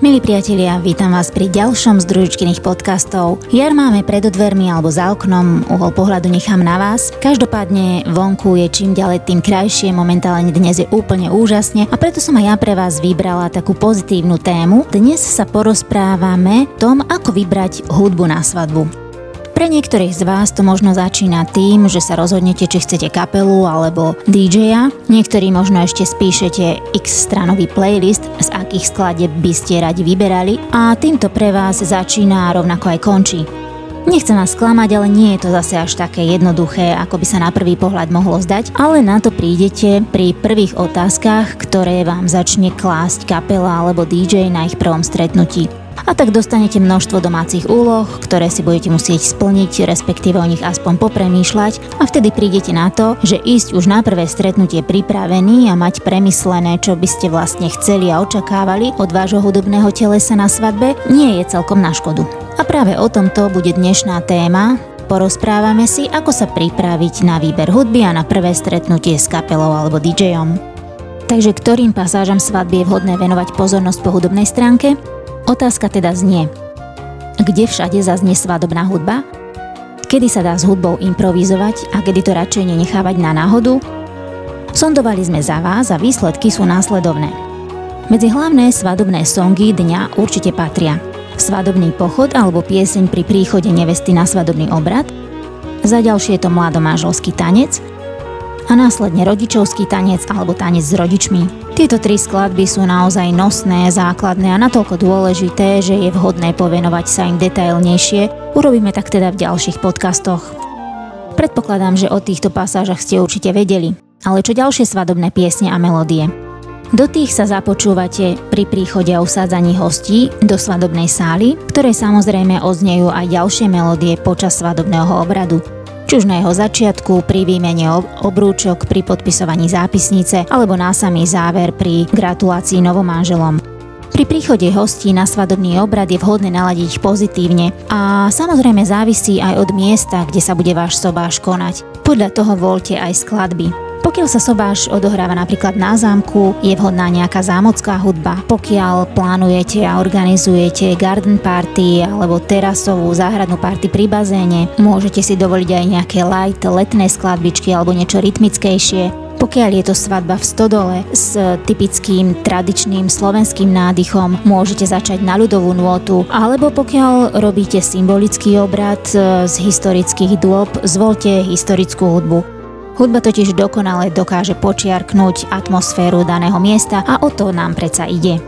Milí priatelia, vítam vás pri ďalšom z družičkyných podcastov. Jar máme pred dvermi alebo za oknom, uhol pohľadu nechám na vás. Každopádne vonku je čím ďalej tým krajšie, momentálne dnes je úplne úžasne a preto som aj ja pre vás vybrala takú pozitívnu tému. Dnes sa porozprávame tom, ako vybrať hudbu na svadbu. Pre niektorých z vás to možno začína tým, že sa rozhodnete, či chcete kapelu alebo DJ-a. Niektorí možno ešte spíšete x stranový playlist, z akých skladeb by ste radi vyberali a týmto pre vás začína a rovnako aj končí. Nechcem vás sklamať, ale nie je to zase až také jednoduché, ako by sa na prvý pohľad mohlo zdať, ale na to prídete pri prvých otázkach, ktoré vám začne klásť kapela alebo DJ na ich prvom stretnutí a tak dostanete množstvo domácich úloh, ktoré si budete musieť splniť, respektíve o nich aspoň popremýšľať a vtedy prídete na to, že ísť už na prvé stretnutie pripravený a mať premyslené, čo by ste vlastne chceli a očakávali od vášho hudobného telesa na svadbe, nie je celkom na škodu. A práve o tomto bude dnešná téma, porozprávame si, ako sa pripraviť na výber hudby a na prvé stretnutie s kapelou alebo DJom. Takže ktorým pasážam svadby je vhodné venovať pozornosť po hudobnej stránke? Otázka teda znie, kde všade zaznie svadobná hudba? Kedy sa dá s hudbou improvizovať a kedy to radšej nenechávať na náhodu? Sondovali sme za vás a výsledky sú následovné. Medzi hlavné svadobné songy dňa určite patria svadobný pochod alebo pieseň pri príchode nevesty na svadobný obrad, za ďalšie je to mladomáželský tanec a následne rodičovský tanec alebo tanec s rodičmi. Tieto tri skladby sú naozaj nosné, základné a natoľko dôležité, že je vhodné povenovať sa im detailnejšie. Urobíme tak teda v ďalších podcastoch. Predpokladám, že o týchto pasážach ste určite vedeli. Ale čo ďalšie svadobné piesne a melódie? Do tých sa započúvate pri príchode a usádzaní hostí do svadobnej sály, ktoré samozrejme oznejú aj ďalšie melódie počas svadobného obradu či už na jeho začiatku, pri výmene obrúčok, pri podpisovaní zápisnice alebo na samý záver pri gratulácii novomanželom. Pri príchode hostí na svadobný obrad je vhodné naladiť pozitívne a samozrejme závisí aj od miesta, kde sa bude váš sobáš konať. Podľa toho voľte aj skladby. Pokiaľ sa sobáš odohráva napríklad na zámku, je vhodná nejaká zámocká hudba. Pokiaľ plánujete a organizujete garden party alebo terasovú záhradnú party pri bazéne, môžete si dovoliť aj nejaké light letné skladbičky alebo niečo rytmickejšie. Pokiaľ je to svadba v stodole s typickým tradičným slovenským nádychom, môžete začať na ľudovú nôtu, alebo pokiaľ robíte symbolický obrad z historických dôb, zvolte historickú hudbu. Hudba totiž dokonale dokáže počiarknúť atmosféru daného miesta a o to nám predsa ide.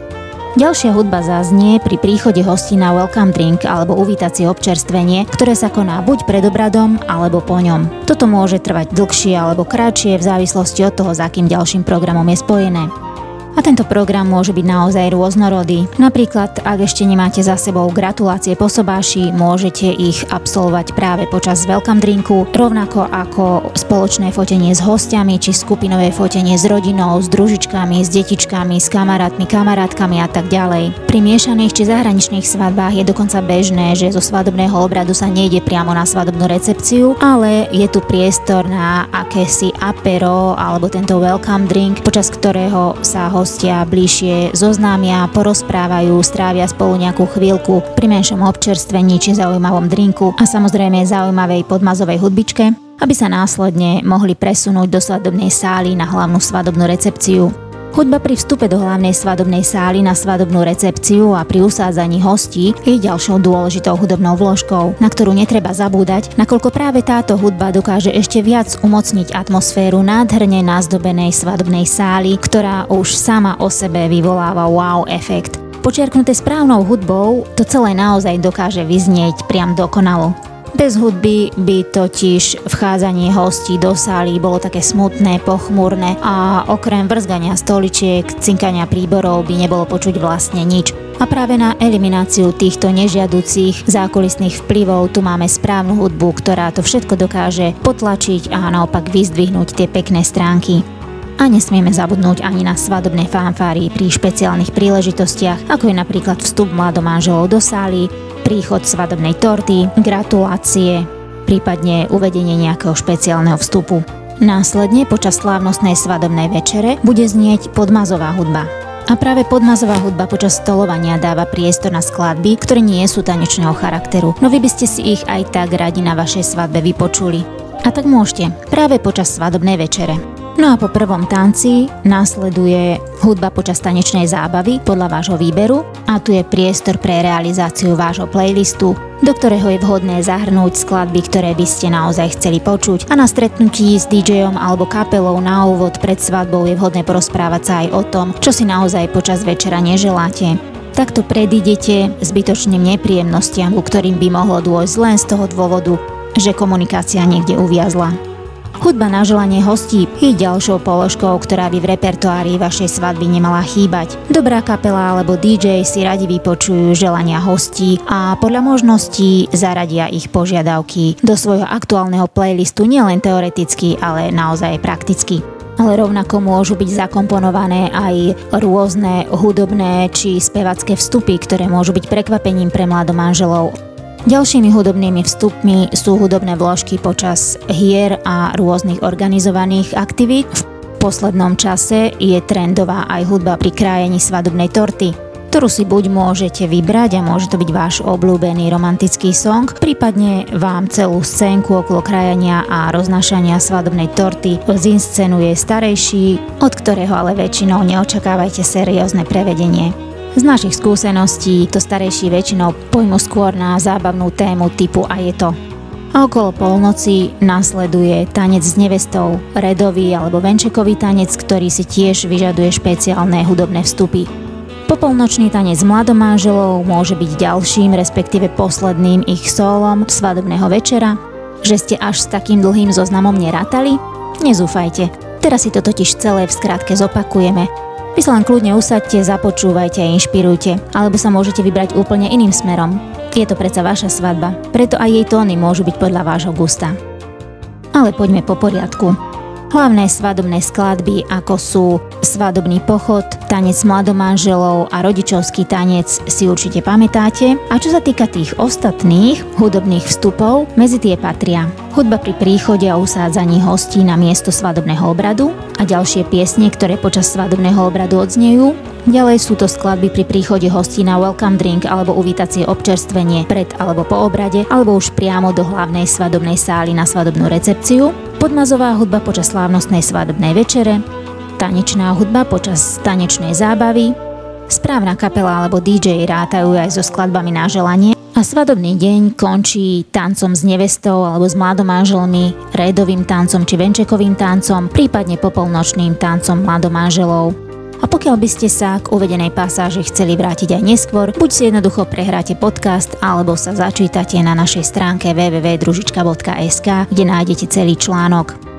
Ďalšia hudba zaznie pri príchode hostí na welcome drink alebo uvítacie občerstvenie, ktoré sa koná buď pred obradom alebo po ňom. Toto môže trvať dlhšie alebo kratšie v závislosti od toho, s akým ďalším programom je spojené. A tento program môže byť naozaj rôznorodý. Napríklad, ak ešte nemáte za sebou gratulácie po sobáši, môžete ich absolvovať práve počas welcome drinku, rovnako ako spoločné fotenie s hostiami či skupinové fotenie s rodinou, s družičkami, s detičkami, s kamarátmi, kamarátkami a tak ďalej. Pri miešaných či zahraničných svadbách je dokonca bežné, že zo svadobného obradu sa nejde priamo na svadobnú recepciu, ale je tu priestor na akési apero alebo tento welcome drink, počas ktorého sa ho hostia bližšie zoznámia, porozprávajú, strávia spolu nejakú chvíľku pri menšom občerstvení či zaujímavom drinku a samozrejme zaujímavej podmazovej hudbičke, aby sa následne mohli presunúť do svadobnej sály na hlavnú svadobnú recepciu. Hudba pri vstupe do hlavnej svadobnej sály na svadobnú recepciu a pri usádzaní hostí je ďalšou dôležitou hudobnou vložkou, na ktorú netreba zabúdať, nakoľko práve táto hudba dokáže ešte viac umocniť atmosféru nádherne nazdobenej svadobnej sály, ktorá už sama o sebe vyvoláva wow efekt. Počiarknuté správnou hudbou, to celé naozaj dokáže vyznieť priam dokonalo. Bez hudby by totiž vchádzanie hostí do sály bolo také smutné, pochmúrne a okrem vrzgania stoličiek, cinkania príborov by nebolo počuť vlastne nič. A práve na elimináciu týchto nežiaducich zákulisných vplyvov tu máme správnu hudbu, ktorá to všetko dokáže potlačiť a naopak vyzdvihnúť tie pekné stránky. A nesmieme zabudnúť ani na svadobné fanfáry pri špeciálnych príležitostiach, ako je napríklad vstup mladomáželov do sály, príchod svadobnej torty, gratulácie, prípadne uvedenie nejakého špeciálneho vstupu. Následne počas slávnostnej svadobnej večere bude znieť podmazová hudba. A práve podmazová hudba počas stolovania dáva priestor na skladby, ktoré nie sú tanečného charakteru, no vy by ste si ich aj tak radi na vašej svadbe vypočuli. A tak môžete, práve počas svadobnej večere. No a po prvom tanci následuje hudba počas tanečnej zábavy podľa vášho výberu a tu je priestor pre realizáciu vášho playlistu, do ktorého je vhodné zahrnúť skladby, ktoré by ste naozaj chceli počuť a na stretnutí s DJom alebo kapelou na úvod pred svadbou je vhodné porozprávať sa aj o tom, čo si naozaj počas večera neželáte. Takto predídete zbytočným nepríjemnostiam, ku ktorým by mohlo dôjsť len z toho dôvodu, že komunikácia niekde uviazla. Hudba na želanie hostí je ďalšou položkou, ktorá by v repertoári vašej svadby nemala chýbať. Dobrá kapela alebo DJ si radi vypočujú želania hostí a podľa možností zaradia ich požiadavky do svojho aktuálneho playlistu nielen teoreticky, ale naozaj prakticky ale rovnako môžu byť zakomponované aj rôzne hudobné či spevacké vstupy, ktoré môžu byť prekvapením pre mladomanželov. Ďalšími hudobnými vstupmi sú hudobné vložky počas hier a rôznych organizovaných aktivít. V poslednom čase je trendová aj hudba pri krájení svadobnej torty, ktorú si buď môžete vybrať a môže to byť váš obľúbený romantický song, prípadne vám celú scénku okolo krajania a roznášania svadobnej torty zinscenuje starejší, od ktorého ale väčšinou neočakávajte seriózne prevedenie. Z našich skúseností to starejší väčšinou pojmu skôr na zábavnú tému typu a je to. A okolo polnoci nasleduje tanec s nevestou, redový alebo venčekový tanec, ktorý si tiež vyžaduje špeciálne hudobné vstupy. Popolnočný tanec mladomáželov môže byť ďalším, respektíve posledným ich solom svadobného večera. Že ste až s takým dlhým zoznamom nerátali? Nezúfajte, teraz si to totiž celé v skratke zopakujeme vy sa len kľudne usadte, započúvajte a inšpirujte, alebo sa môžete vybrať úplne iným smerom. Je to predsa vaša svadba, preto aj jej tóny môžu byť podľa vášho gusta. Ale poďme po poriadku. Hlavné svadobné skladby, ako sú svadobný pochod, tanec mladomanželov a rodičovský tanec si určite pamätáte. A čo sa týka tých ostatných hudobných vstupov, medzi tie patria hudba pri príchode a usádzaní hostí na miesto svadobného obradu a ďalšie piesne, ktoré počas svadobného obradu odznejú, Ďalej sú to skladby pri príchode hostí na welcome drink alebo uvítacie občerstvenie pred alebo po obrade, alebo už priamo do hlavnej svadobnej sály na svadobnú recepciu, podmazová hudba počas slávnostnej svadobnej večere, tanečná hudba počas tanečnej zábavy, správna kapela alebo DJ rátajú aj so skladbami na želanie a svadobný deň končí tancom s nevestou alebo s mladomáželmi, redovým tancom či venčekovým tancom, prípadne popolnočným tancom mladomáželov. A pokiaľ by ste sa k uvedenej pasáži chceli vrátiť aj neskôr, buď si jednoducho prehráte podcast, alebo sa začítate na našej stránke www.družička.sk, kde nájdete celý článok.